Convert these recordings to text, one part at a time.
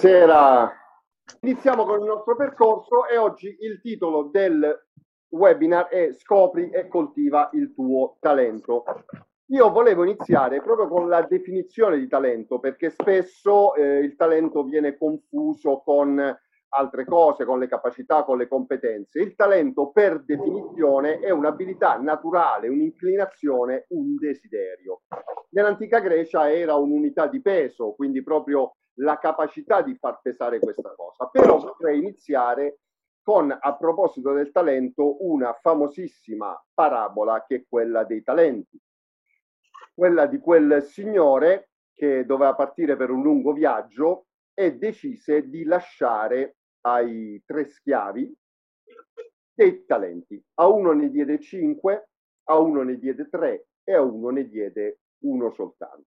Buonasera, iniziamo con il nostro percorso e oggi il titolo del webinar è Scopri e coltiva il tuo talento. Io volevo iniziare proprio con la definizione di talento perché spesso eh, il talento viene confuso con altre cose, con le capacità, con le competenze. Il talento per definizione è un'abilità naturale, un'inclinazione, un desiderio. Nell'antica Grecia era un'unità di peso, quindi proprio la capacità di far pesare questa cosa. Però vorrei iniziare con, a proposito del talento, una famosissima parabola che è quella dei talenti. Quella di quel signore che doveva partire per un lungo viaggio e decise di lasciare ai tre schiavi dei talenti. A uno ne diede cinque, a uno ne diede tre e a uno ne diede uno soltanto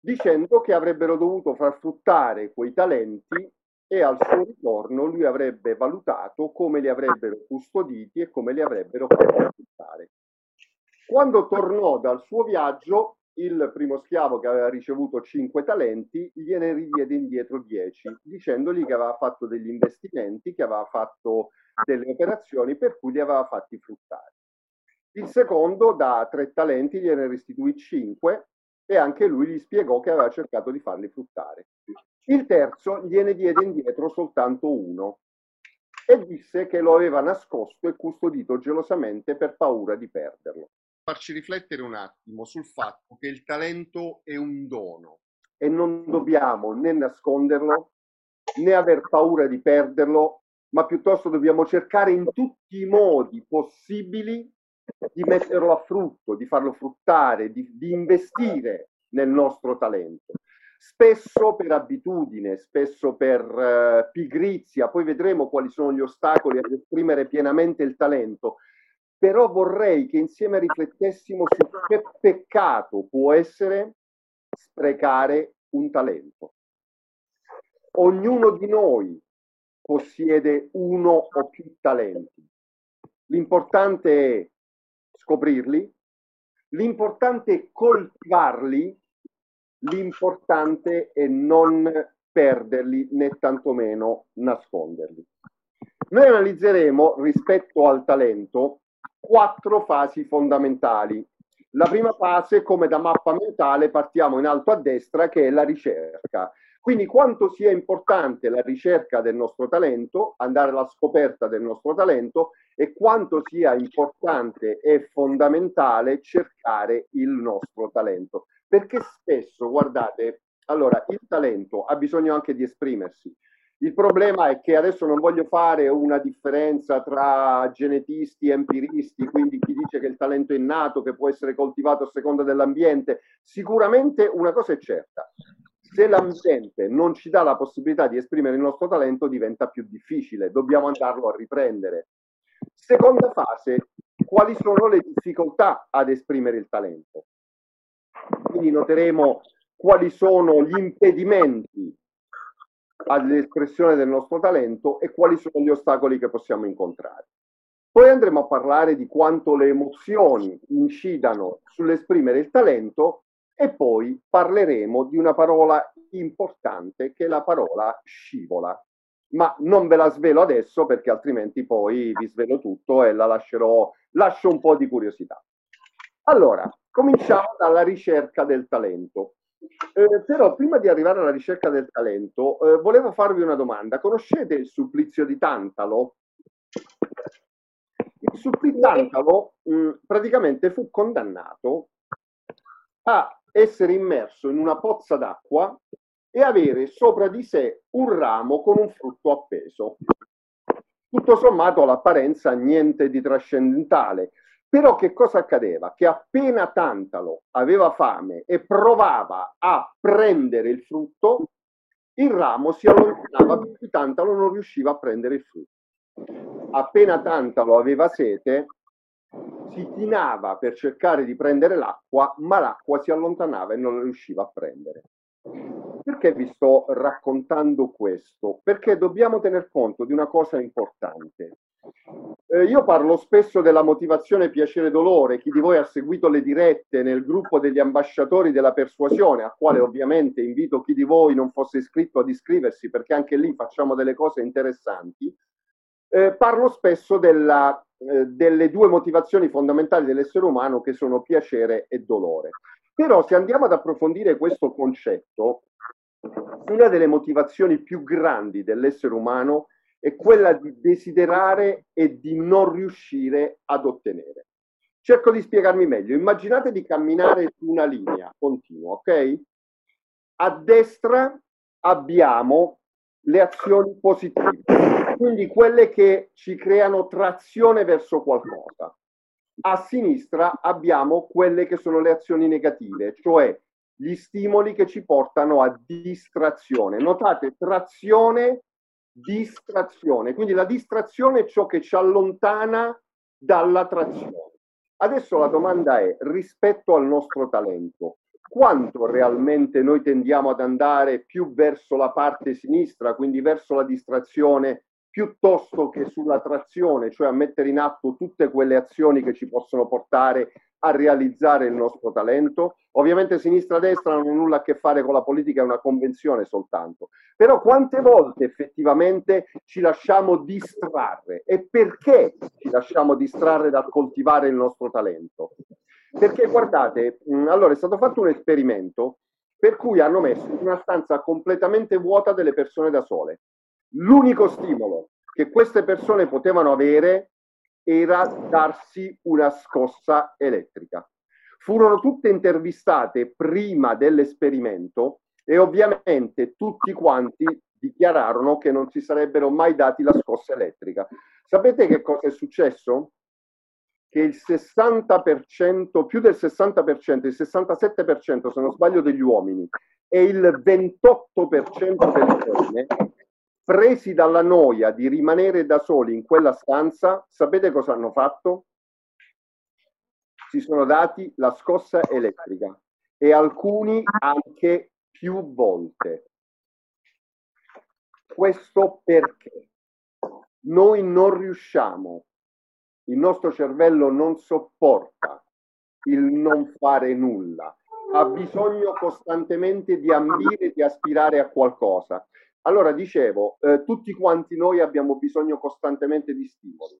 dicendo che avrebbero dovuto far fruttare quei talenti e al suo ritorno lui avrebbe valutato come li avrebbero custoditi e come li avrebbero fatti fruttare. Quando tornò dal suo viaggio, il primo schiavo che aveva ricevuto cinque talenti gliene ridiede indietro dieci, dicendogli che aveva fatto degli investimenti, che aveva fatto delle operazioni per cui li aveva fatti fruttare. Il secondo, da tre talenti, gliene restituì cinque e anche lui gli spiegò che aveva cercato di farli fruttare. Il terzo gliene diede indietro soltanto uno e disse che lo aveva nascosto e custodito gelosamente per paura di perderlo. Farci riflettere un attimo sul fatto che il talento è un dono e non dobbiamo né nasconderlo né aver paura di perderlo, ma piuttosto dobbiamo cercare in tutti i modi possibili di metterlo a frutto, di farlo fruttare, di, di investire nel nostro talento. Spesso per abitudine, spesso per uh, pigrizia, poi vedremo quali sono gli ostacoli ad esprimere pienamente il talento, però vorrei che insieme riflettessimo su che peccato può essere sprecare un talento. Ognuno di noi possiede uno o più talenti. L'importante è scoprirli, l'importante è coltivarli, l'importante è non perderli né tantomeno nasconderli. Noi analizzeremo rispetto al talento quattro fasi fondamentali. La prima fase, come da mappa mentale, partiamo in alto a destra, che è la ricerca. Quindi quanto sia importante la ricerca del nostro talento, andare alla scoperta del nostro talento e quanto sia importante e fondamentale cercare il nostro talento. Perché spesso, guardate, allora il talento ha bisogno anche di esprimersi. Il problema è che adesso non voglio fare una differenza tra genetisti e empiristi, quindi chi dice che il talento è nato, che può essere coltivato a seconda dell'ambiente. Sicuramente una cosa è certa, se l'ambiente non ci dà la possibilità di esprimere il nostro talento diventa più difficile, dobbiamo andarlo a riprendere. Seconda fase, quali sono le difficoltà ad esprimere il talento? Quindi noteremo quali sono gli impedimenti all'espressione del nostro talento e quali sono gli ostacoli che possiamo incontrare. Poi andremo a parlare di quanto le emozioni incidano sull'esprimere il talento e poi parleremo di una parola importante che è la parola scivola. Ma non ve la svelo adesso perché altrimenti poi vi svelo tutto e la lascerò, lascio un po' di curiosità. Allora, cominciamo dalla ricerca del talento. Eh, però prima di arrivare alla ricerca del talento, eh, volevo farvi una domanda. Conoscete il supplizio di Tantalo? Il Suttitantalo mh, praticamente fu condannato a essere immerso in una pozza d'acqua e avere sopra di sé un ramo con un frutto appeso. Tutto sommato all'apparenza niente di trascendentale, però che cosa accadeva? Che appena Tantalo aveva fame e provava a prendere il frutto, il ramo si allontanava perché Tantalo non riusciva a prendere il frutto. Appena Tantalo aveva sete, si chinava per cercare di prendere l'acqua, ma l'acqua si allontanava e non riusciva a prendere. Perché vi sto raccontando questo? Perché dobbiamo tener conto di una cosa importante. Eh, io parlo spesso della motivazione piacere-dolore. Chi di voi ha seguito le dirette nel gruppo degli ambasciatori della persuasione, a quale ovviamente invito chi di voi non fosse iscritto ad iscriversi perché anche lì facciamo delle cose interessanti, eh, parlo spesso della, eh, delle due motivazioni fondamentali dell'essere umano che sono piacere e dolore. Però se andiamo ad approfondire questo concetto, una delle motivazioni più grandi dell'essere umano è quella di desiderare e di non riuscire ad ottenere. Cerco di spiegarmi meglio. Immaginate di camminare su una linea continua, ok? A destra abbiamo le azioni positive, quindi quelle che ci creano trazione verso qualcosa a sinistra abbiamo quelle che sono le azioni negative, cioè gli stimoli che ci portano a distrazione. Notate, trazione, distrazione. Quindi la distrazione è ciò che ci allontana dalla trazione. Adesso la domanda è, rispetto al nostro talento, quanto realmente noi tendiamo ad andare più verso la parte sinistra, quindi verso la distrazione, piuttosto che sulla trazione, cioè a mettere in atto tutte quelle azioni che ci possono portare a realizzare il nostro talento. Ovviamente sinistra-destra non ha nulla a che fare con la politica, è una convenzione soltanto. Però quante volte effettivamente ci lasciamo distrarre e perché ci lasciamo distrarre dal coltivare il nostro talento? Perché guardate, allora è stato fatto un esperimento per cui hanno messo in una stanza completamente vuota delle persone da sole L'unico stimolo che queste persone potevano avere era darsi una scossa elettrica. Furono tutte intervistate prima dell'esperimento e ovviamente tutti quanti dichiararono che non si sarebbero mai dati la scossa elettrica. Sapete che cosa è successo? Che il 60%, più del 60%, il 67% se non sbaglio degli uomini e il 28% delle donne presi dalla noia di rimanere da soli in quella stanza, sapete cosa hanno fatto? Si sono dati la scossa elettrica e alcuni anche più volte. Questo perché noi non riusciamo, il nostro cervello non sopporta il non fare nulla, ha bisogno costantemente di ambire, di aspirare a qualcosa. Allora, dicevo, eh, tutti quanti noi abbiamo bisogno costantemente di stimoli,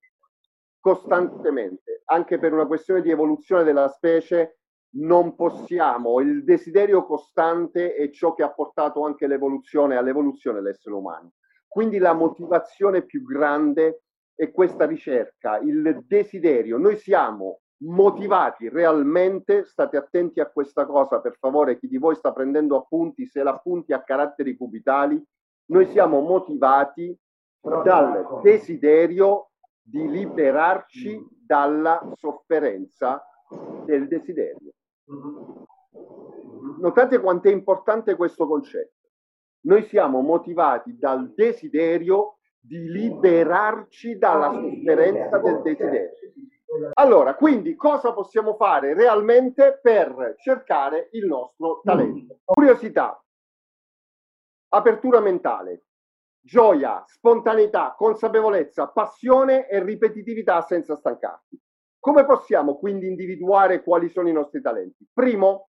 costantemente, anche per una questione di evoluzione della specie, non possiamo, il desiderio costante è ciò che ha portato anche l'evoluzione all'evoluzione dell'essere umano. Quindi la motivazione più grande è questa ricerca, il desiderio. Noi siamo motivati realmente, state attenti a questa cosa per favore, chi di voi sta prendendo appunti, se l'appunti ha caratteri cubitali, noi siamo motivati dal desiderio di liberarci dalla sofferenza del desiderio. Notate quanto è importante questo concetto. Noi siamo motivati dal desiderio di liberarci dalla sofferenza del desiderio. Allora, quindi cosa possiamo fare realmente per cercare il nostro talento? Curiosità, apertura mentale, gioia, spontaneità, consapevolezza, passione e ripetitività senza stancarsi. Come possiamo quindi individuare quali sono i nostri talenti? Primo,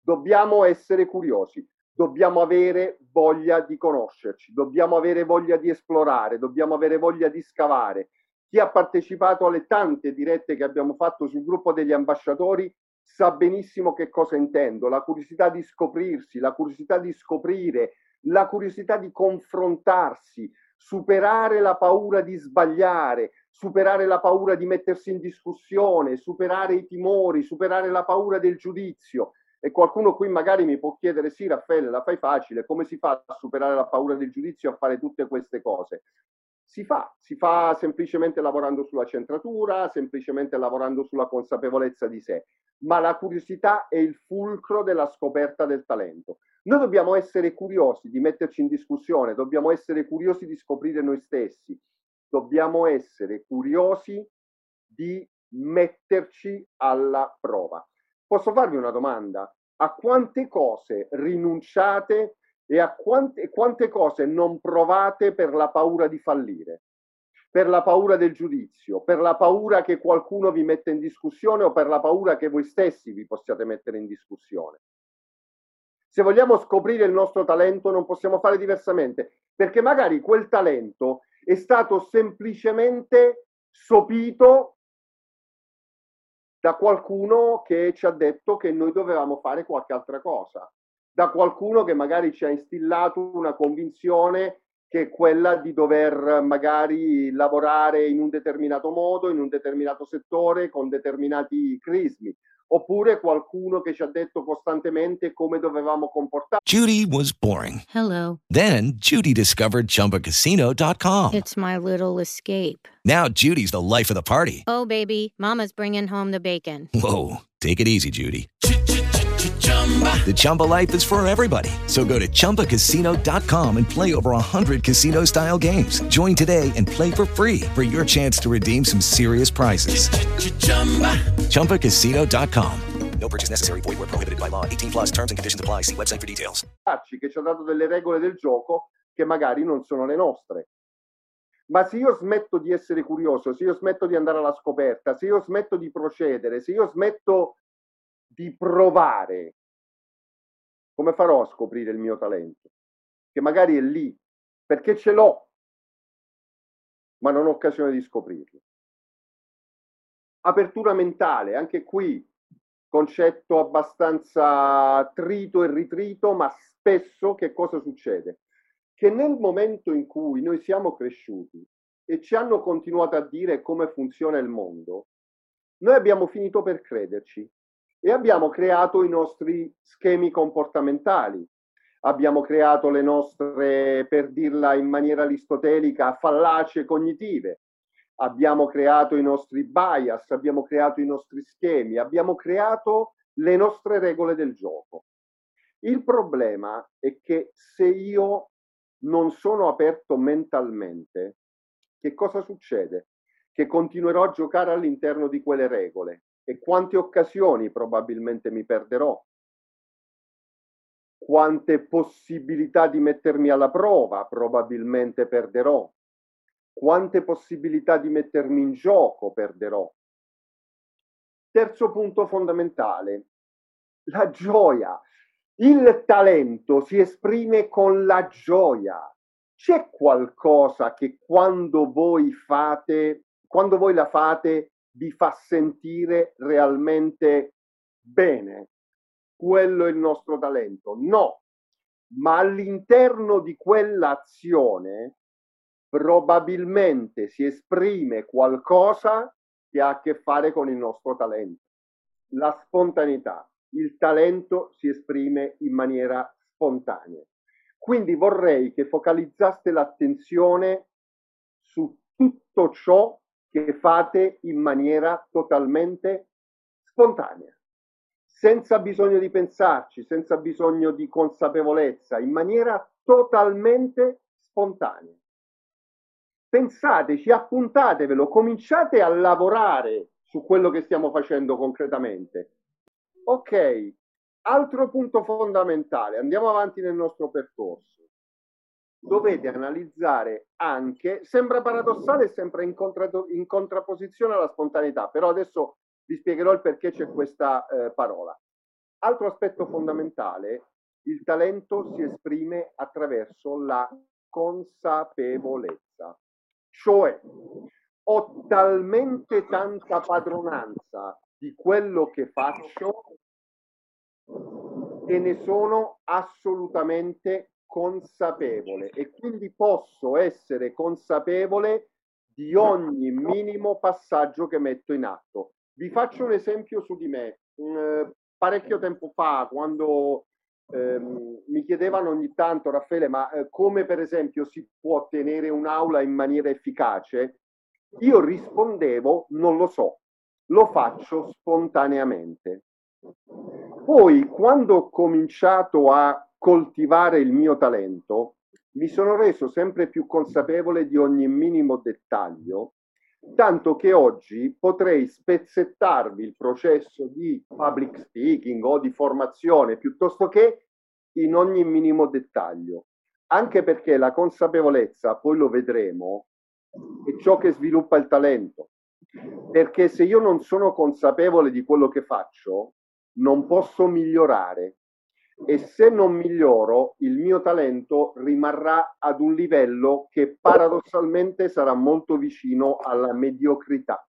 dobbiamo essere curiosi, dobbiamo avere voglia di conoscerci, dobbiamo avere voglia di esplorare, dobbiamo avere voglia di scavare. Chi ha partecipato alle tante dirette che abbiamo fatto sul gruppo degli ambasciatori sa benissimo che cosa intendo, la curiosità di scoprirsi, la curiosità di scoprire, la curiosità di confrontarsi, superare la paura di sbagliare, superare la paura di mettersi in discussione, superare i timori, superare la paura del giudizio. E qualcuno qui magari mi può chiedere, sì Raffaele, la fai facile, come si fa a superare la paura del giudizio, a fare tutte queste cose? Si fa, si fa semplicemente lavorando sulla centratura, semplicemente lavorando sulla consapevolezza di sé, ma la curiosità è il fulcro della scoperta del talento. Noi dobbiamo essere curiosi di metterci in discussione, dobbiamo essere curiosi di scoprire noi stessi, dobbiamo essere curiosi di metterci alla prova. Posso farvi una domanda? A quante cose rinunciate e a quante, quante cose non provate per la paura di fallire, per la paura del giudizio, per la paura che qualcuno vi mette in discussione o per la paura che voi stessi vi possiate mettere in discussione. Se vogliamo scoprire il nostro talento non possiamo fare diversamente, perché magari quel talento è stato semplicemente sopito da qualcuno che ci ha detto che noi dovevamo fare qualche altra cosa da qualcuno che magari ci ha instillato una convinzione che è quella di dover magari lavorare in un determinato modo, in un determinato settore, con determinati crismi. Oppure qualcuno che ci ha detto costantemente come dovevamo comportarci. Judy was boring. Hello. Then Judy discovered ChumbaCasino.com. It's my little escape. Now Judy's the life of the party. Oh, baby, Mama's bringing home the bacon. Whoa, take it easy, Judy. The Chumba life is for everybody. So go to ChumbaCasino.com and play over 100 casino style games. Join today and play for free for your chance to redeem some serious prizes. ChumbaCasino.com. No purchase necessary. Void where prohibited by law. 18 plus terms and conditions apply. See website for details. che ci ha dato delle regole del gioco che magari non sono le nostre. Ma se io smetto di essere curioso, se io smetto di andare alla scoperta, se io smetto di procedere, se io smetto di provare, come farò a scoprire il mio talento? Che magari è lì, perché ce l'ho, ma non ho occasione di scoprirlo. Apertura mentale, anche qui concetto abbastanza trito e ritrito, ma spesso che cosa succede? Che nel momento in cui noi siamo cresciuti e ci hanno continuato a dire come funziona il mondo, noi abbiamo finito per crederci e abbiamo creato i nostri schemi comportamentali, abbiamo creato le nostre, per dirla in maniera aristotelica, fallacie cognitive, abbiamo creato i nostri bias, abbiamo creato i nostri schemi, abbiamo creato le nostre regole del gioco. Il problema è che se io non sono aperto mentalmente, che cosa succede? Che continuerò a giocare all'interno di quelle regole e quante occasioni probabilmente mi perderò, quante possibilità di mettermi alla prova probabilmente perderò, quante possibilità di mettermi in gioco perderò. Terzo punto fondamentale, la gioia. Il talento si esprime con la gioia. C'è qualcosa che quando voi fate, quando voi la fate, vi fa sentire realmente bene. Quello è il nostro talento. No, ma all'interno di quell'azione probabilmente si esprime qualcosa che ha a che fare con il nostro talento. La spontaneità. Il talento si esprime in maniera spontanea. Quindi vorrei che focalizzaste l'attenzione su tutto ciò che fate in maniera totalmente spontanea, senza bisogno di pensarci, senza bisogno di consapevolezza, in maniera totalmente spontanea. Pensateci, appuntatevelo, cominciate a lavorare su quello che stiamo facendo concretamente. Ok, altro punto fondamentale, andiamo avanti nel nostro percorso dovete analizzare anche, sembra paradossale e sembra in, in, contrapposizione alla spontaneità, però adesso vi spiegherò il perché c'è questa eh, parola. Altro aspetto fondamentale, il talento si esprime attraverso la consapevolezza, cioè ho talmente tanta padronanza di quello che faccio che ne sono assolutamente consapevole e quindi posso essere consapevole di ogni minimo passaggio che metto in atto. Vi faccio un esempio su di me. Mm, parecchio tempo fa, quando ehm, mi chiedevano ogni tanto, Raffaele, ma eh, come per esempio si può tenere un'aula in maniera efficace? Io rispondevo, non lo so, lo faccio spontaneamente. Poi, quando ho cominciato a coltivare il mio talento, mi sono reso sempre più consapevole di ogni minimo dettaglio, tanto che oggi potrei spezzettarvi il processo di public speaking o di formazione piuttosto che in ogni minimo dettaglio, anche perché la consapevolezza, poi lo vedremo, è ciò che sviluppa il talento. Perché se io non sono consapevole di quello che faccio, non posso migliorare e se non miglioro il mio talento rimarrà ad un livello che paradossalmente sarà molto vicino alla mediocrità.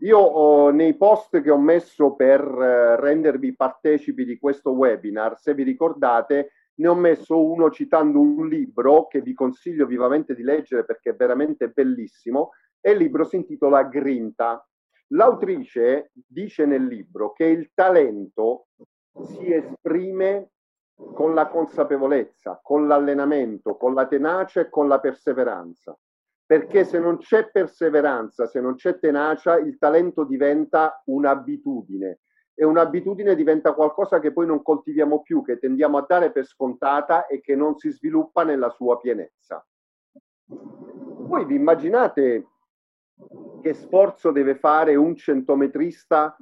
Io ho, nei post che ho messo per eh, rendervi partecipi di questo webinar, se vi ricordate, ne ho messo uno citando un libro che vi consiglio vivamente di leggere perché è veramente bellissimo e il libro si intitola Grinta. L'autrice dice nel libro che il talento si esprime con la consapevolezza, con l'allenamento, con la tenacia e con la perseveranza. Perché se non c'è perseveranza, se non c'è tenacia, il talento diventa un'abitudine e un'abitudine diventa qualcosa che poi non coltiviamo più, che tendiamo a dare per scontata e che non si sviluppa nella sua pienezza. Voi vi immaginate che sforzo deve fare un centometrista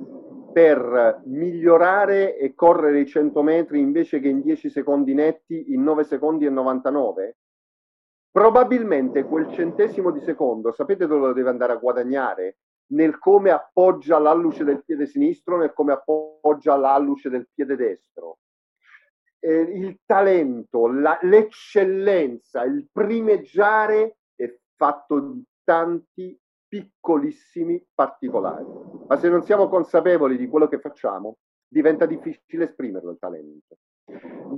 per migliorare e correre i 100 metri invece che in 10 secondi netti in 9 secondi e 99? Probabilmente quel centesimo di secondo, sapete dove lo deve andare a guadagnare? Nel come appoggia l'alluce del piede sinistro, nel come appoggia l'alluce del piede destro. Eh, il talento, la, l'eccellenza, il primeggiare è fatto di tanti piccolissimi particolari. Ma se non siamo consapevoli di quello che facciamo, diventa difficile esprimerlo il talento.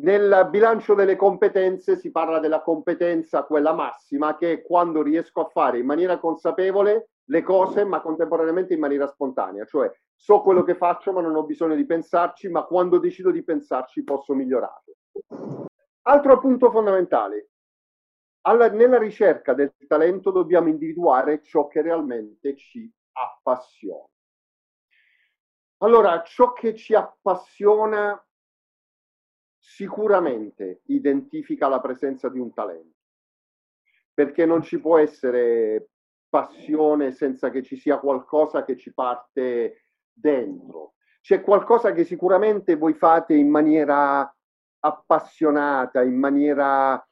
Nel bilancio delle competenze si parla della competenza, quella massima, che è quando riesco a fare in maniera consapevole le cose, ma contemporaneamente in maniera spontanea, cioè so quello che faccio, ma non ho bisogno di pensarci, ma quando decido di pensarci posso migliorarlo. Altro punto fondamentale, alla, nella ricerca del talento dobbiamo individuare ciò che realmente ci appassiona. Allora, ciò che ci appassiona sicuramente identifica la presenza di un talento, perché non ci può essere passione senza che ci sia qualcosa che ci parte dentro. C'è qualcosa che sicuramente voi fate in maniera appassionata, in maniera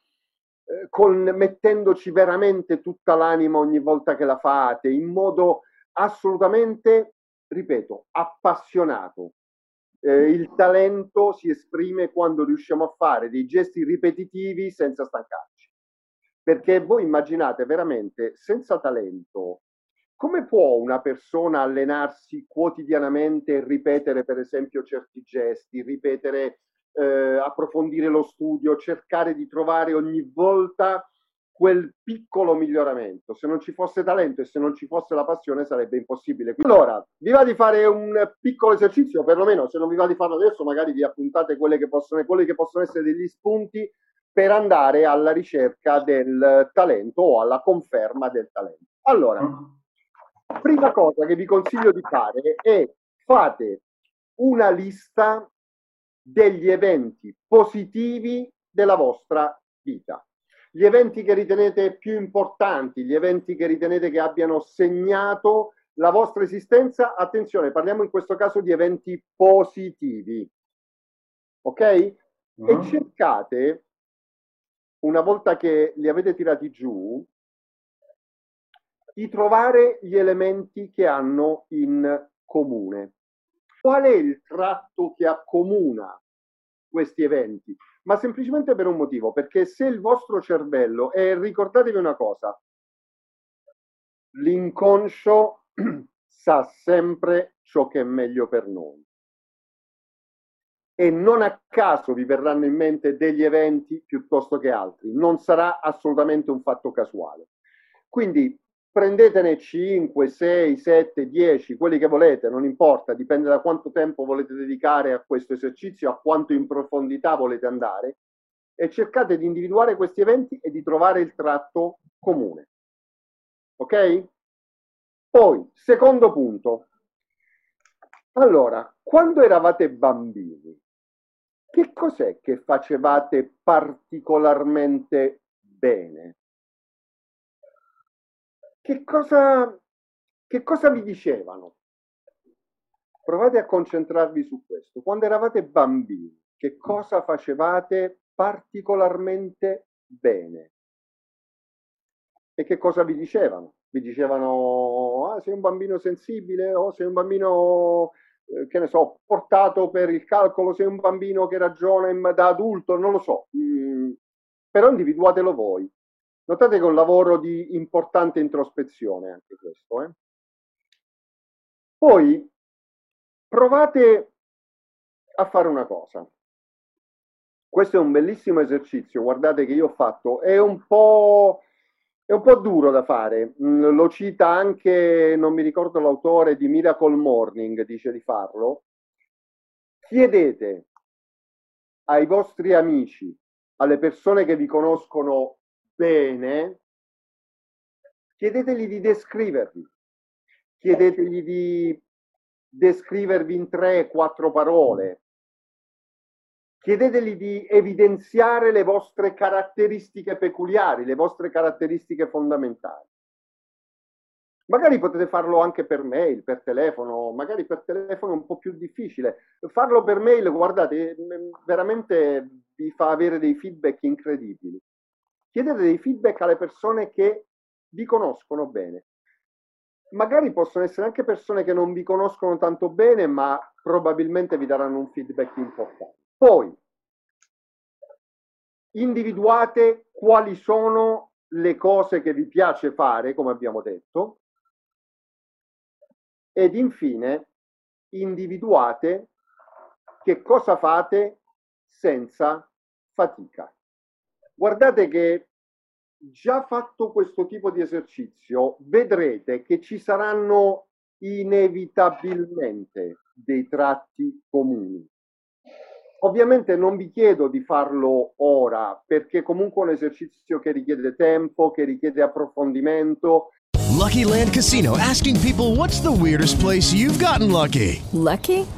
eh, con, mettendoci veramente tutta l'anima ogni volta che la fate, in modo assolutamente, ripeto, appassionato. Eh, il talento si esprime quando riusciamo a fare dei gesti ripetitivi senza stancarci. Perché voi immaginate veramente, senza talento, come può una persona allenarsi quotidianamente e ripetere, per esempio, certi gesti, ripetere eh, approfondire lo studio, cercare di trovare ogni volta quel piccolo miglioramento. Se non ci fosse talento e se non ci fosse la passione sarebbe impossibile. Allora, vi va di fare un piccolo esercizio, perlomeno se non vi va di farlo adesso, magari vi appuntate quelle che possono, quelli che possono essere degli spunti per andare alla ricerca del talento o alla conferma del talento. Allora, prima cosa che vi consiglio di fare è fate una lista degli eventi positivi della vostra vita. Gli eventi che ritenete più importanti, gli eventi che ritenete che abbiano segnato la vostra esistenza, attenzione, parliamo in questo caso di eventi positivi. Ok? Uh-huh. E cercate, una volta che li avete tirati giù, di trovare gli elementi che hanno in comune. Qual è il tratto che accomuna questi eventi? Ma semplicemente per un motivo, perché se il vostro cervello, e ricordatevi una cosa, l'inconscio sa sempre ciò che è meglio per noi. E non a caso vi verranno in mente degli eventi piuttosto che altri, non sarà assolutamente un fatto casuale. Quindi prendetene 5, 6, 7, 10, quelli che volete, non importa, dipende da quanto tempo volete dedicare a questo esercizio, a quanto in profondità volete andare e cercate di individuare questi eventi e di trovare il tratto comune. Ok? Poi, secondo punto. Allora, quando eravate bambini, che cos'è che facevate particolarmente bene? Che cosa, che cosa vi dicevano? Provate a concentrarvi su questo. Quando eravate bambini, che cosa facevate particolarmente bene? E che cosa vi dicevano? Vi dicevano, ah, sei un bambino sensibile o sei un bambino eh, che ne so, portato per il calcolo, sei un bambino che ragiona da adulto, non lo so, mm, però individuatelo voi. Notate che è un lavoro di importante introspezione anche questo. Eh? Poi provate a fare una cosa. Questo è un bellissimo esercizio, guardate che io ho fatto, è un po' È un po' duro da fare, mm, lo cita anche, non mi ricordo l'autore di Miracle Morning, dice di farlo. Chiedete ai vostri amici, alle persone che vi conoscono bene, chiedetegli di descrivervi, chiedetegli di descrivervi in tre, quattro parole, Chiedetegli di evidenziare le vostre caratteristiche peculiari, le vostre caratteristiche fondamentali. Magari potete farlo anche per mail, per telefono, magari per telefono è un po' più difficile. Farlo per mail, guardate, veramente vi fa avere dei feedback incredibili. Chiedete dei feedback alle persone che vi conoscono bene. Magari possono essere anche persone che non vi conoscono tanto bene, ma probabilmente vi daranno un feedback importante. Poi individuate quali sono le cose che vi piace fare, come abbiamo detto, ed infine individuate che cosa fate senza fatica. Guardate che già fatto questo tipo di esercizio, vedrete che ci saranno inevitabilmente dei tratti comuni. Ovviamente non vi chiedo di farlo ora, perché comunque è un esercizio che richiede tempo, che richiede approfondimento. Lucky Land Casino asking people what's the weirdest place you've gotten lucky? Lucky?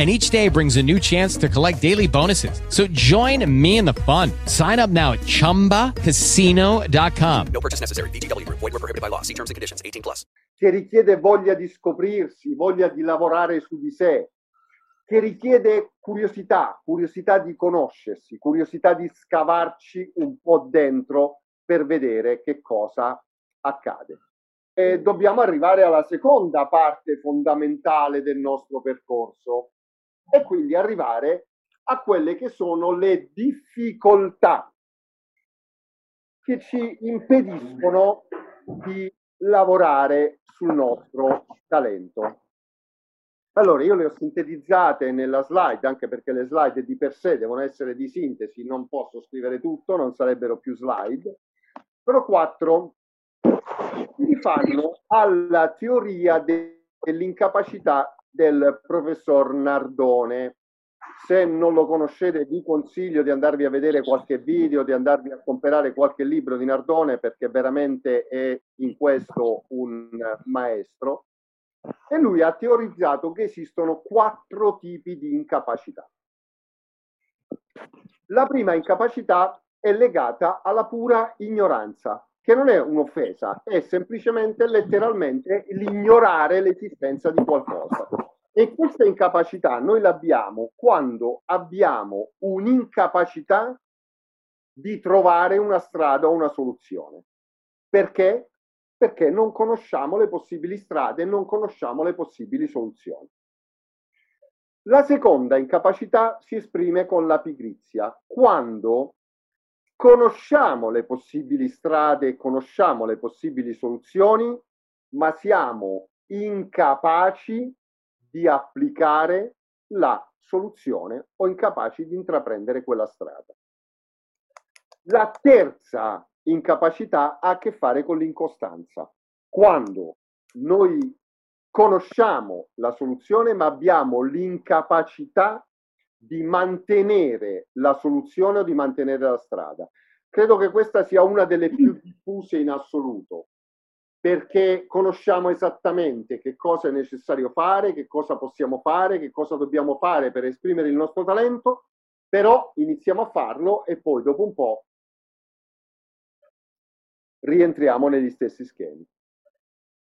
and each day brings a new chance to collect daily bonuses. So join me in the fun. Sign up now at ChumbaCasino.com. No purchase necessary. BGW. Void were prohibited by law. See terms and conditions. 18 plus. Che richiede voglia di scoprirsi, voglia di lavorare su di sé, che richiede curiosità, curiosità di conoscersi, curiosità di scavarci un po' dentro per vedere che cosa accade. E dobbiamo arrivare alla seconda parte fondamentale del nostro percorso, e quindi arrivare a quelle che sono le difficoltà che ci impediscono di lavorare sul nostro talento. Allora, io le ho sintetizzate nella slide, anche perché le slide di per sé devono essere di sintesi, non posso scrivere tutto, non sarebbero più slide, però quattro si rifanno alla teoria de- dell'incapacità del professor Nardone. Se non lo conoscete vi consiglio di andarvi a vedere qualche video, di andarvi a comprare qualche libro di Nardone perché veramente è in questo un maestro. E lui ha teorizzato che esistono quattro tipi di incapacità. La prima incapacità è legata alla pura ignoranza, che non è un'offesa, è semplicemente letteralmente l'ignorare l'esistenza di qualcosa. E questa incapacità noi l'abbiamo quando abbiamo un'incapacità di trovare una strada o una soluzione. Perché? Perché non conosciamo le possibili strade, non conosciamo le possibili soluzioni. La seconda incapacità si esprime con la pigrizia, quando conosciamo le possibili strade, conosciamo le possibili soluzioni, ma siamo incapaci di applicare la soluzione o incapaci di intraprendere quella strada. La terza incapacità ha a che fare con l'incostanza. Quando noi conosciamo la soluzione ma abbiamo l'incapacità di mantenere la soluzione o di mantenere la strada. Credo che questa sia una delle più diffuse in assoluto, perché conosciamo esattamente che cosa è necessario fare, che cosa possiamo fare, che cosa dobbiamo fare per esprimere il nostro talento, però iniziamo a farlo e poi dopo un po' rientriamo negli stessi schemi.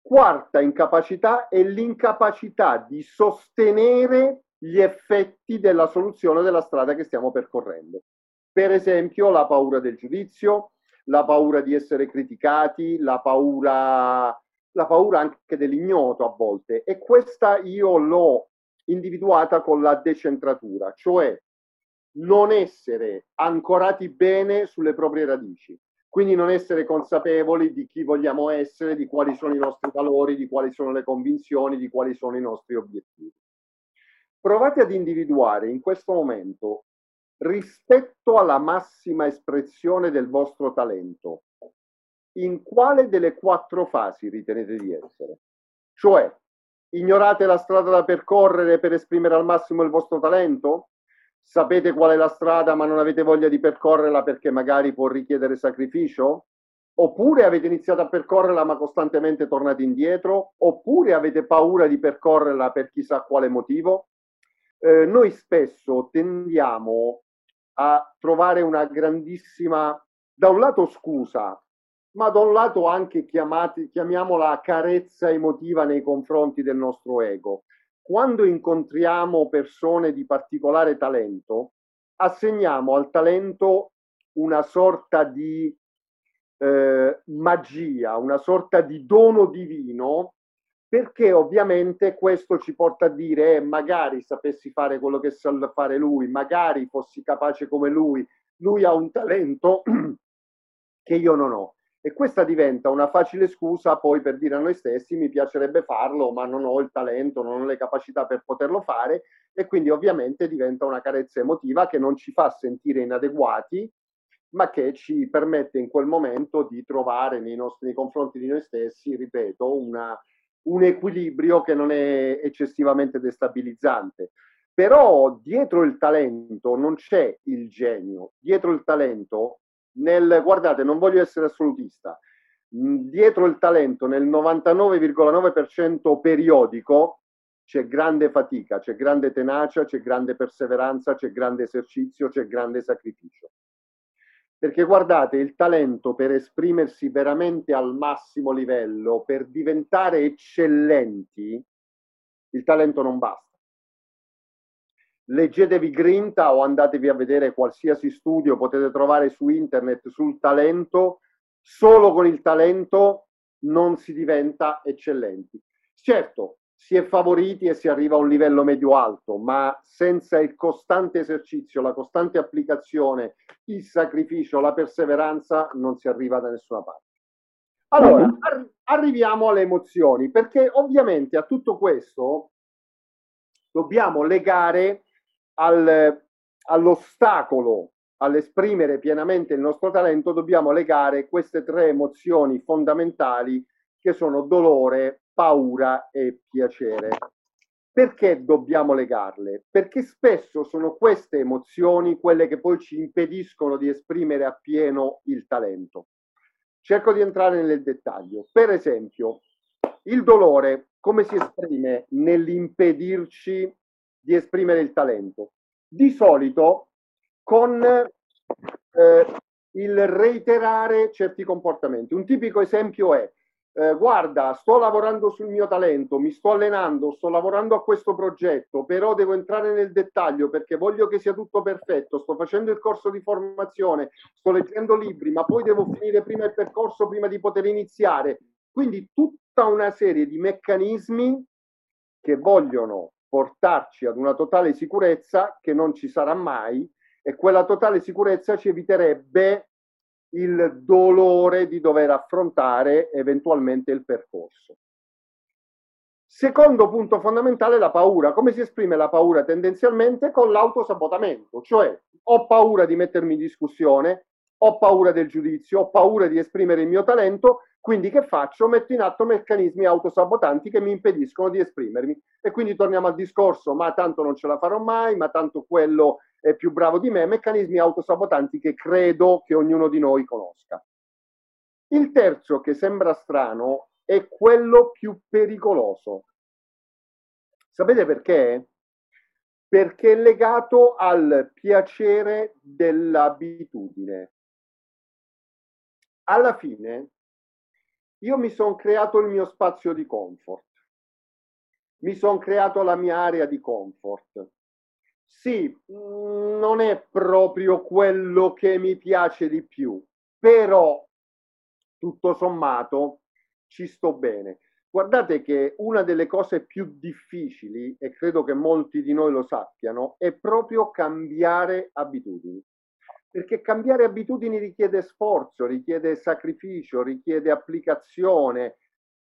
Quarta incapacità è l'incapacità di sostenere gli effetti della soluzione della strada che stiamo percorrendo. Per esempio la paura del giudizio, la paura di essere criticati, la paura, la paura anche dell'ignoto a volte. E questa io l'ho individuata con la decentratura, cioè non essere ancorati bene sulle proprie radici. Quindi non essere consapevoli di chi vogliamo essere, di quali sono i nostri valori, di quali sono le convinzioni, di quali sono i nostri obiettivi. Provate ad individuare in questo momento, rispetto alla massima espressione del vostro talento, in quale delle quattro fasi ritenete di essere? Cioè, ignorate la strada da percorrere per esprimere al massimo il vostro talento? sapete qual è la strada ma non avete voglia di percorrerla perché magari può richiedere sacrificio? Oppure avete iniziato a percorrerla ma costantemente tornate indietro? Oppure avete paura di percorrerla per chissà quale motivo? Eh, noi spesso tendiamo a trovare una grandissima, da un lato scusa, ma da un lato anche chiamati, chiamiamola carezza emotiva nei confronti del nostro ego. Quando incontriamo persone di particolare talento, assegniamo al talento una sorta di eh, magia, una sorta di dono divino, perché ovviamente questo ci porta a dire eh, magari sapessi fare quello che sa fare lui, magari fossi capace come lui, lui ha un talento che io non ho. E questa diventa una facile scusa poi per dire a noi stessi mi piacerebbe farlo, ma non ho il talento, non ho le capacità per poterlo fare e quindi ovviamente diventa una carezza emotiva che non ci fa sentire inadeguati, ma che ci permette in quel momento di trovare nei, nostri, nei confronti di noi stessi, ripeto, una, un equilibrio che non è eccessivamente destabilizzante. Però dietro il talento non c'è il genio, dietro il talento nel, guardate, non voglio essere assolutista, dietro il talento nel 99,9% periodico c'è grande fatica, c'è grande tenacia, c'è grande perseveranza, c'è grande esercizio, c'è grande sacrificio. Perché guardate, il talento per esprimersi veramente al massimo livello, per diventare eccellenti, il talento non basta leggetevi Grinta o andatevi a vedere qualsiasi studio potete trovare su internet sul talento. Solo con il talento non si diventa eccellenti. Certo, si è favoriti e si arriva a un livello medio-alto, ma senza il costante esercizio, la costante applicazione, il sacrificio, la perseveranza, non si arriva da nessuna parte. Allora, arri- arriviamo alle emozioni, perché ovviamente a tutto questo dobbiamo legare al, all'ostacolo all'esprimere pienamente il nostro talento, dobbiamo legare queste tre emozioni fondamentali che sono dolore, paura e piacere. Perché dobbiamo legarle? Perché spesso sono queste emozioni quelle che poi ci impediscono di esprimere appieno il talento. Cerco di entrare nel dettaglio. Per esempio, il dolore come si esprime nell'impedirci di esprimere il talento. Di solito con eh, il reiterare certi comportamenti. Un tipico esempio è eh, guarda, sto lavorando sul mio talento, mi sto allenando, sto lavorando a questo progetto, però devo entrare nel dettaglio perché voglio che sia tutto perfetto, sto facendo il corso di formazione, sto leggendo libri, ma poi devo finire prima il percorso prima di poter iniziare. Quindi tutta una serie di meccanismi che vogliono portarci ad una totale sicurezza che non ci sarà mai e quella totale sicurezza ci eviterebbe il dolore di dover affrontare eventualmente il percorso. Secondo punto fondamentale, la paura. Come si esprime la paura tendenzialmente? Con l'autosabotamento, cioè ho paura di mettermi in discussione, ho paura del giudizio, ho paura di esprimere il mio talento, quindi che faccio? Metto in atto meccanismi autosabotanti che mi impediscono di esprimermi. E quindi torniamo al discorso, ma tanto non ce la farò mai, ma tanto quello è più bravo di me, meccanismi autosabotanti che credo che ognuno di noi conosca. Il terzo, che sembra strano, è quello più pericoloso. Sapete perché? Perché è legato al piacere dell'abitudine. Alla fine, io mi sono creato il mio spazio di comfort, mi sono creato la mia area di comfort sì, mm, non è proprio quello che mi piace di più, però tutto sommato ci sto bene. Guardate che una delle cose più difficili, e credo che molti di noi lo sappiano, è proprio cambiare abitudini. Perché cambiare abitudini richiede sforzo, richiede sacrificio, richiede applicazione,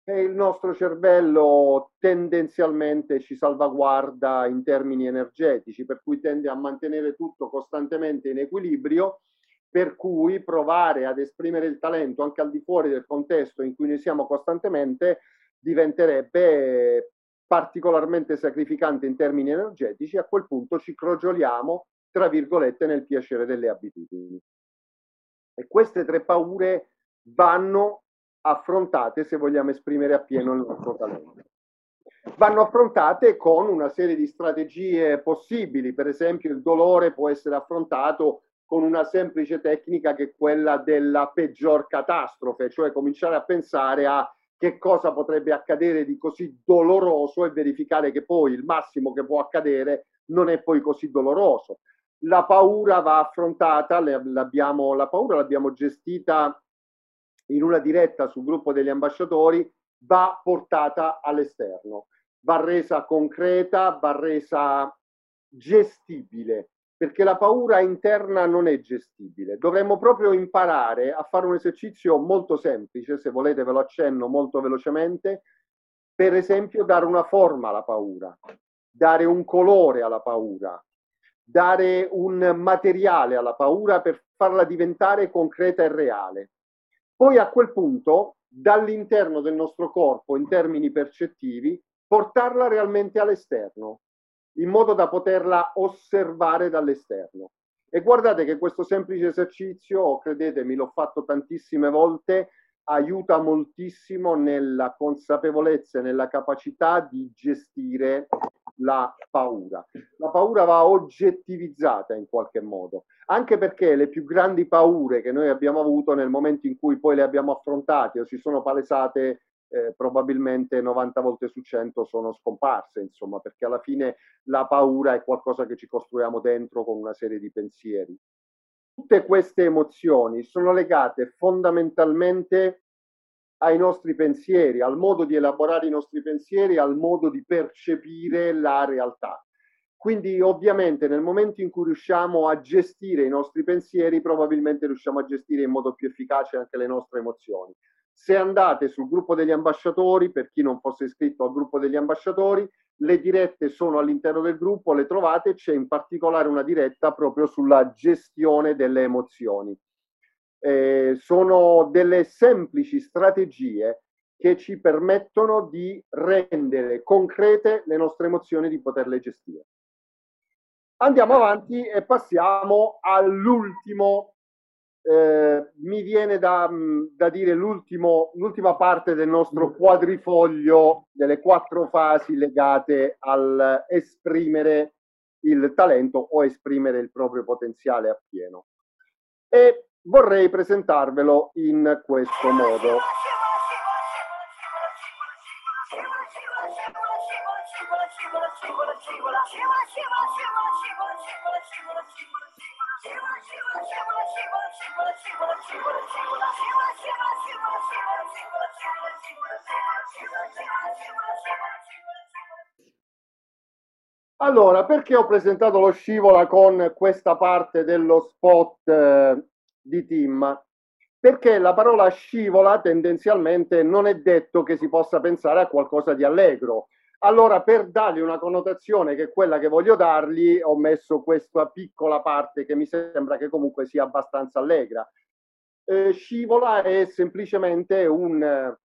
e il nostro cervello tendenzialmente ci salvaguarda in termini energetici, per cui tende a mantenere tutto costantemente in equilibrio, per cui provare ad esprimere il talento anche al di fuori del contesto in cui noi siamo costantemente diventerebbe particolarmente sacrificante in termini energetici, a quel punto ci crogioliamo, tra virgolette, nel piacere delle abitudini. E queste tre paure vanno affrontate se vogliamo esprimere appieno il nostro talento. Vanno affrontate con una serie di strategie possibili, per esempio il dolore può essere affrontato con una semplice tecnica che è quella della peggior catastrofe, cioè cominciare a pensare a che cosa potrebbe accadere di così doloroso e verificare che poi il massimo che può accadere non è poi così doloroso. La paura va affrontata, l'abbiamo, la paura l'abbiamo gestita in una diretta sul gruppo degli ambasciatori va portata all'esterno, va resa concreta, va resa gestibile, perché la paura interna non è gestibile. Dovremmo proprio imparare a fare un esercizio molto semplice, se volete ve lo accenno molto velocemente, per esempio dare una forma alla paura, dare un colore alla paura, dare un materiale alla paura per farla diventare concreta e reale. Poi a quel punto, dall'interno del nostro corpo, in termini percettivi, portarla realmente all'esterno, in modo da poterla osservare dall'esterno. E guardate che questo semplice esercizio, credetemi, l'ho fatto tantissime volte, aiuta moltissimo nella consapevolezza e nella capacità di gestire la paura. La paura va oggettivizzata in qualche modo, anche perché le più grandi paure che noi abbiamo avuto nel momento in cui poi le abbiamo affrontate o si sono palesate, eh, probabilmente 90 volte su 100 sono scomparse, insomma, perché alla fine la paura è qualcosa che ci costruiamo dentro con una serie di pensieri. Tutte queste emozioni sono legate fondamentalmente ai nostri pensieri, al modo di elaborare i nostri pensieri, al modo di percepire la realtà. Quindi ovviamente nel momento in cui riusciamo a gestire i nostri pensieri, probabilmente riusciamo a gestire in modo più efficace anche le nostre emozioni. Se andate sul gruppo degli ambasciatori, per chi non fosse iscritto al gruppo degli ambasciatori, le dirette sono all'interno del gruppo, le trovate, c'è in particolare una diretta proprio sulla gestione delle emozioni eh, sono delle semplici strategie che ci permettono di rendere concrete le nostre emozioni, di poterle gestire. Andiamo avanti e passiamo all'ultimo, eh, mi viene da, da dire l'ultima parte del nostro quadrifoglio delle quattro fasi legate al esprimere il talento o esprimere il proprio potenziale appieno. E vorrei presentarvelo in questo modo. Allora, perché ho presentato lo scivola con questa parte dello spot eh, di Tim? Perché la parola scivola tendenzialmente non è detto che si possa pensare a qualcosa di allegro. Allora, per dargli una connotazione che è quella che voglio dargli, ho messo questa piccola parte che mi sembra che comunque sia abbastanza allegra. Eh, scivola è semplicemente un eh,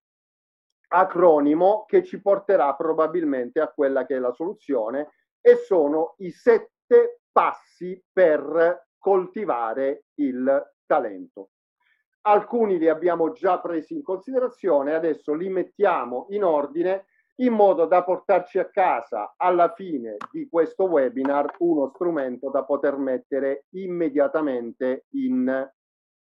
acronimo che ci porterà probabilmente a quella che è la soluzione e sono i sette passi per coltivare il talento. Alcuni li abbiamo già presi in considerazione, adesso li mettiamo in ordine in modo da portarci a casa alla fine di questo webinar uno strumento da poter mettere immediatamente in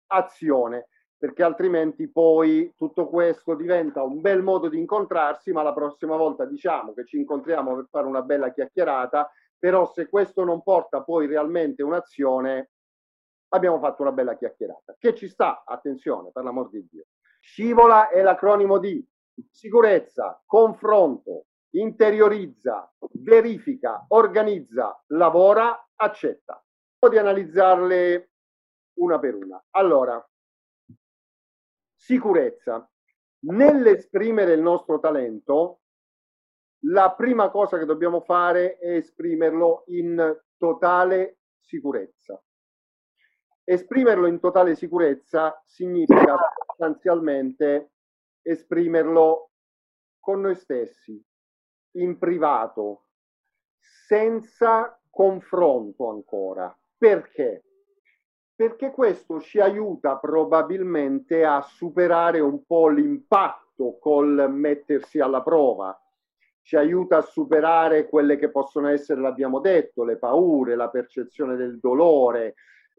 azione perché altrimenti poi tutto questo diventa un bel modo di incontrarsi, ma la prossima volta diciamo che ci incontriamo per fare una bella chiacchierata, però se questo non porta poi realmente un'azione, abbiamo fatto una bella chiacchierata. Che ci sta, attenzione, per l'amor di Dio. Scivola è l'acronimo di sicurezza, confronto, interiorizza, verifica, organizza, lavora, accetta. Po' di analizzarle una per una. Allora, sicurezza. Nell'esprimere il nostro talento, la prima cosa che dobbiamo fare è esprimerlo in totale sicurezza. Esprimerlo in totale sicurezza significa sostanzialmente esprimerlo con noi stessi, in privato, senza confronto ancora. Perché? perché questo ci aiuta probabilmente a superare un po' l'impatto col mettersi alla prova, ci aiuta a superare quelle che possono essere, l'abbiamo detto, le paure, la percezione del dolore,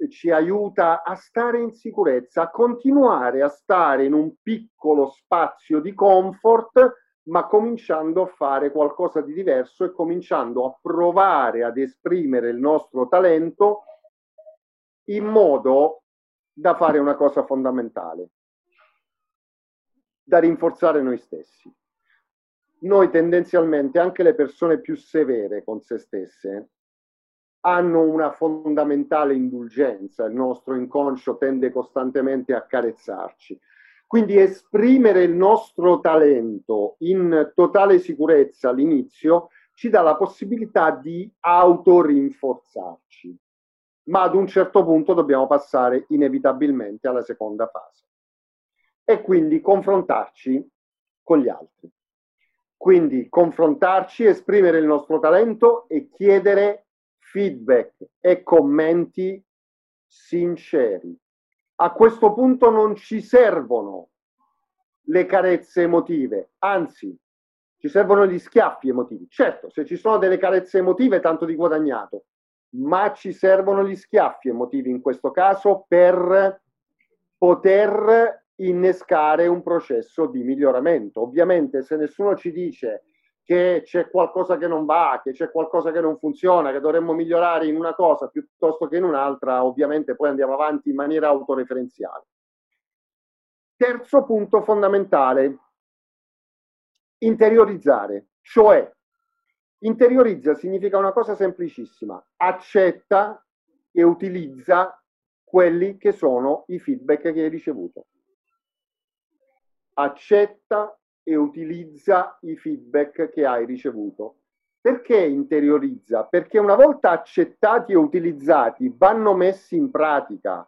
ci aiuta a stare in sicurezza, a continuare a stare in un piccolo spazio di comfort, ma cominciando a fare qualcosa di diverso e cominciando a provare ad esprimere il nostro talento in modo da fare una cosa fondamentale, da rinforzare noi stessi. Noi tendenzialmente, anche le persone più severe con se stesse, hanno una fondamentale indulgenza, il nostro inconscio tende costantemente a carezzarci. Quindi esprimere il nostro talento in totale sicurezza all'inizio ci dà la possibilità di autorinforzarci ma ad un certo punto dobbiamo passare inevitabilmente alla seconda fase e quindi confrontarci con gli altri. Quindi confrontarci, esprimere il nostro talento e chiedere feedback e commenti sinceri. A questo punto non ci servono le carezze emotive, anzi ci servono gli schiaffi emotivi. Certo, se ci sono delle carezze emotive, tanto di guadagnato, ma ci servono gli schiaffi emotivi in questo caso per poter innescare un processo di miglioramento. Ovviamente se nessuno ci dice che c'è qualcosa che non va, che c'è qualcosa che non funziona, che dovremmo migliorare in una cosa piuttosto che in un'altra, ovviamente poi andiamo avanti in maniera autoreferenziale. Terzo punto fondamentale, interiorizzare, cioè Interiorizza significa una cosa semplicissima, accetta e utilizza quelli che sono i feedback che hai ricevuto. Accetta e utilizza i feedback che hai ricevuto. Perché interiorizza? Perché una volta accettati e utilizzati vanno messi in pratica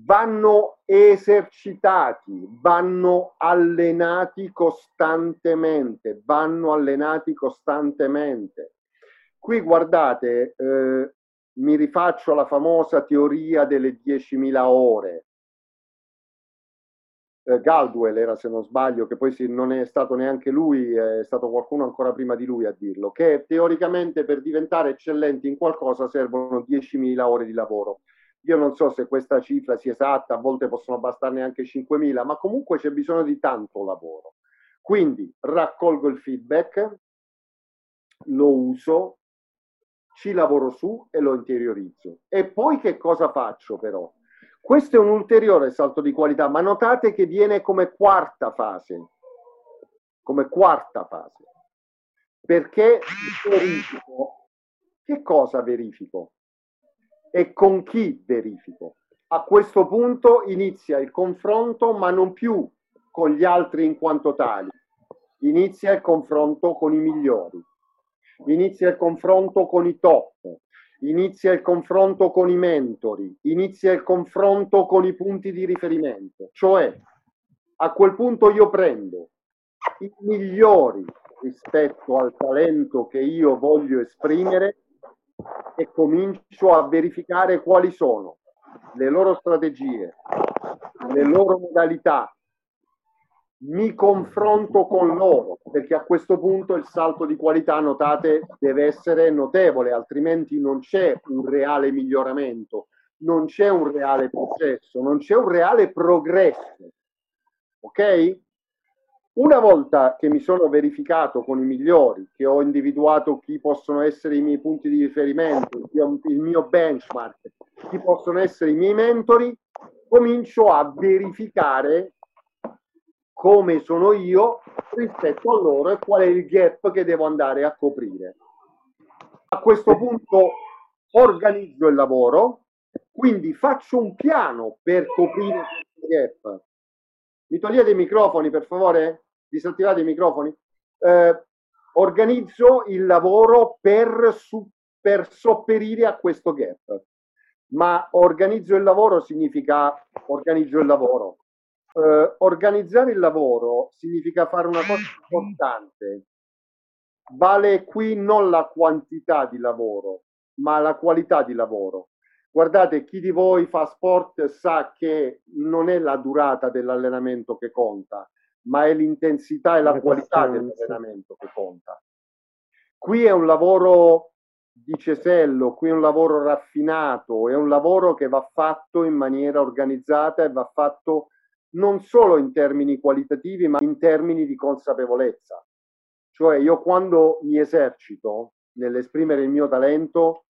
vanno esercitati, vanno allenati costantemente, vanno allenati costantemente. Qui guardate, eh, mi rifaccio alla famosa teoria delle 10.000 ore. Eh, Galdwell era, se non sbaglio, che poi sì, non è stato neanche lui, è stato qualcuno ancora prima di lui a dirlo, che teoricamente per diventare eccellenti in qualcosa servono 10.000 ore di lavoro io non so se questa cifra sia esatta, a volte possono bastarne anche 5.000, ma comunque c'è bisogno di tanto lavoro. Quindi raccolgo il feedback, lo uso, ci lavoro su e lo interiorizzo. E poi che cosa faccio però? Questo è un ulteriore salto di qualità, ma notate che viene come quarta fase, come quarta fase, perché verifico. Che cosa verifico? E con chi verifico? A questo punto inizia il confronto, ma non più con gli altri in quanto tali, inizia il confronto con i migliori inizia il confronto con i top, inizia il confronto con i mentori, inizia il confronto con i punti di riferimento. Cioè, a quel punto io prendo i migliori rispetto al talento che io voglio esprimere e comincio a verificare quali sono le loro strategie, le loro modalità, mi confronto con loro, perché a questo punto il salto di qualità, notate, deve essere notevole, altrimenti non c'è un reale miglioramento, non c'è un reale processo, non c'è un reale progresso. Ok? Una volta che mi sono verificato con i migliori, che ho individuato chi possono essere i miei punti di riferimento, il mio benchmark, chi possono essere i miei mentori, comincio a verificare come sono io rispetto a loro e qual è il gap che devo andare a coprire. A questo punto organizzo il lavoro, quindi faccio un piano per coprire questo gap. Mi togliete i microfoni, per favore? Disattivate i microfoni? Eh, organizzo il lavoro per, su, per sopperire a questo gap. Ma organizzo il lavoro significa organizzo il lavoro eh, organizzare il lavoro significa fare una cosa importante. Vale qui non la quantità di lavoro, ma la qualità di lavoro. Guardate, chi di voi fa sport sa che non è la durata dell'allenamento che conta, ma è l'intensità e la qualità dell'allenamento che conta. Qui è un lavoro di cesello, qui è un lavoro raffinato, è un lavoro che va fatto in maniera organizzata e va fatto non solo in termini qualitativi, ma in termini di consapevolezza. Cioè io quando mi esercito nell'esprimere il mio talento,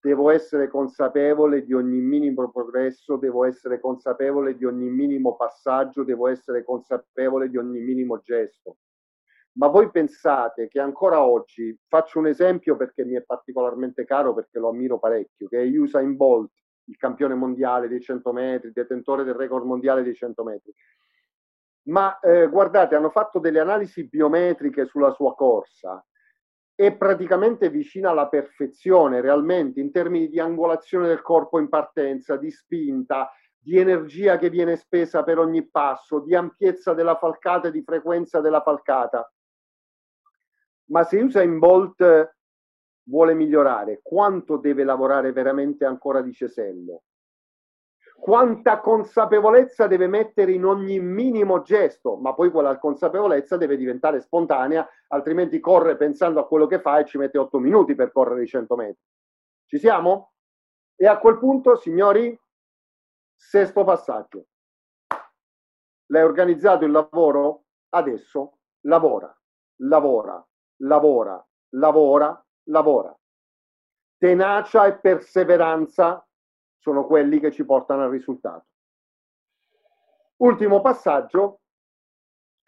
devo essere consapevole di ogni minimo progresso, devo essere consapevole di ogni minimo passaggio, devo essere consapevole di ogni minimo gesto. Ma voi pensate che ancora oggi, faccio un esempio perché mi è particolarmente caro, perché lo ammiro parecchio, che è Usain Bolt, il campione mondiale dei 100 metri, detentore del record mondiale dei 100 metri. Ma eh, guardate, hanno fatto delle analisi biometriche sulla sua corsa è praticamente vicina alla perfezione realmente in termini di angolazione del corpo in partenza, di spinta, di energia che viene spesa per ogni passo, di ampiezza della falcata e di frequenza della falcata. Ma se usa in Bolt vuole migliorare, quanto deve lavorare veramente ancora di cesello? Quanta consapevolezza deve mettere in ogni minimo gesto, ma poi quella consapevolezza deve diventare spontanea, altrimenti corre pensando a quello che fa e ci mette otto minuti per correre i 100 metri. Ci siamo? E a quel punto, signori, sesto passaggio. L'hai organizzato il lavoro? Adesso lavora, lavora, lavora, lavora, lavora. Tenacia e perseveranza sono quelli che ci portano al risultato. Ultimo passaggio,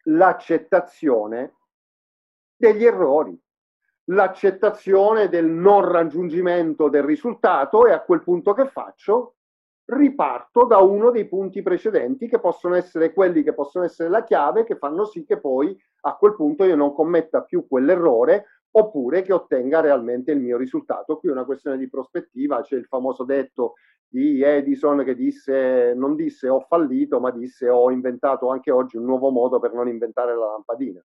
l'accettazione degli errori, l'accettazione del non raggiungimento del risultato e a quel punto che faccio? Riparto da uno dei punti precedenti che possono essere quelli che possono essere la chiave che fanno sì che poi a quel punto io non commetta più quell'errore oppure che ottenga realmente il mio risultato. Qui è una questione di prospettiva, c'è il famoso detto di Edison che disse, non disse ho fallito, ma disse ho inventato anche oggi un nuovo modo per non inventare la lampadina.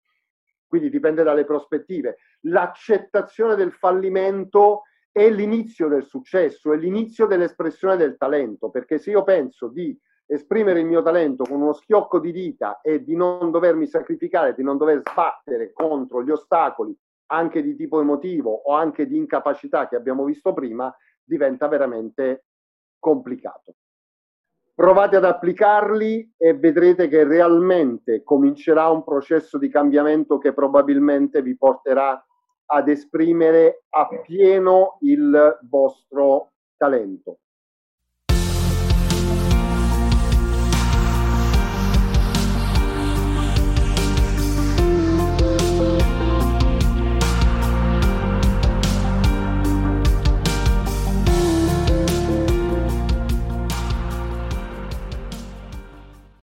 Quindi dipende dalle prospettive. L'accettazione del fallimento è l'inizio del successo, è l'inizio dell'espressione del talento, perché se io penso di esprimere il mio talento con uno schiocco di dita e di non dovermi sacrificare, di non dover sbattere contro gli ostacoli anche di tipo emotivo o anche di incapacità che abbiamo visto prima, diventa veramente complicato. Provate ad applicarli e vedrete che realmente comincerà un processo di cambiamento che probabilmente vi porterà ad esprimere appieno il vostro talento.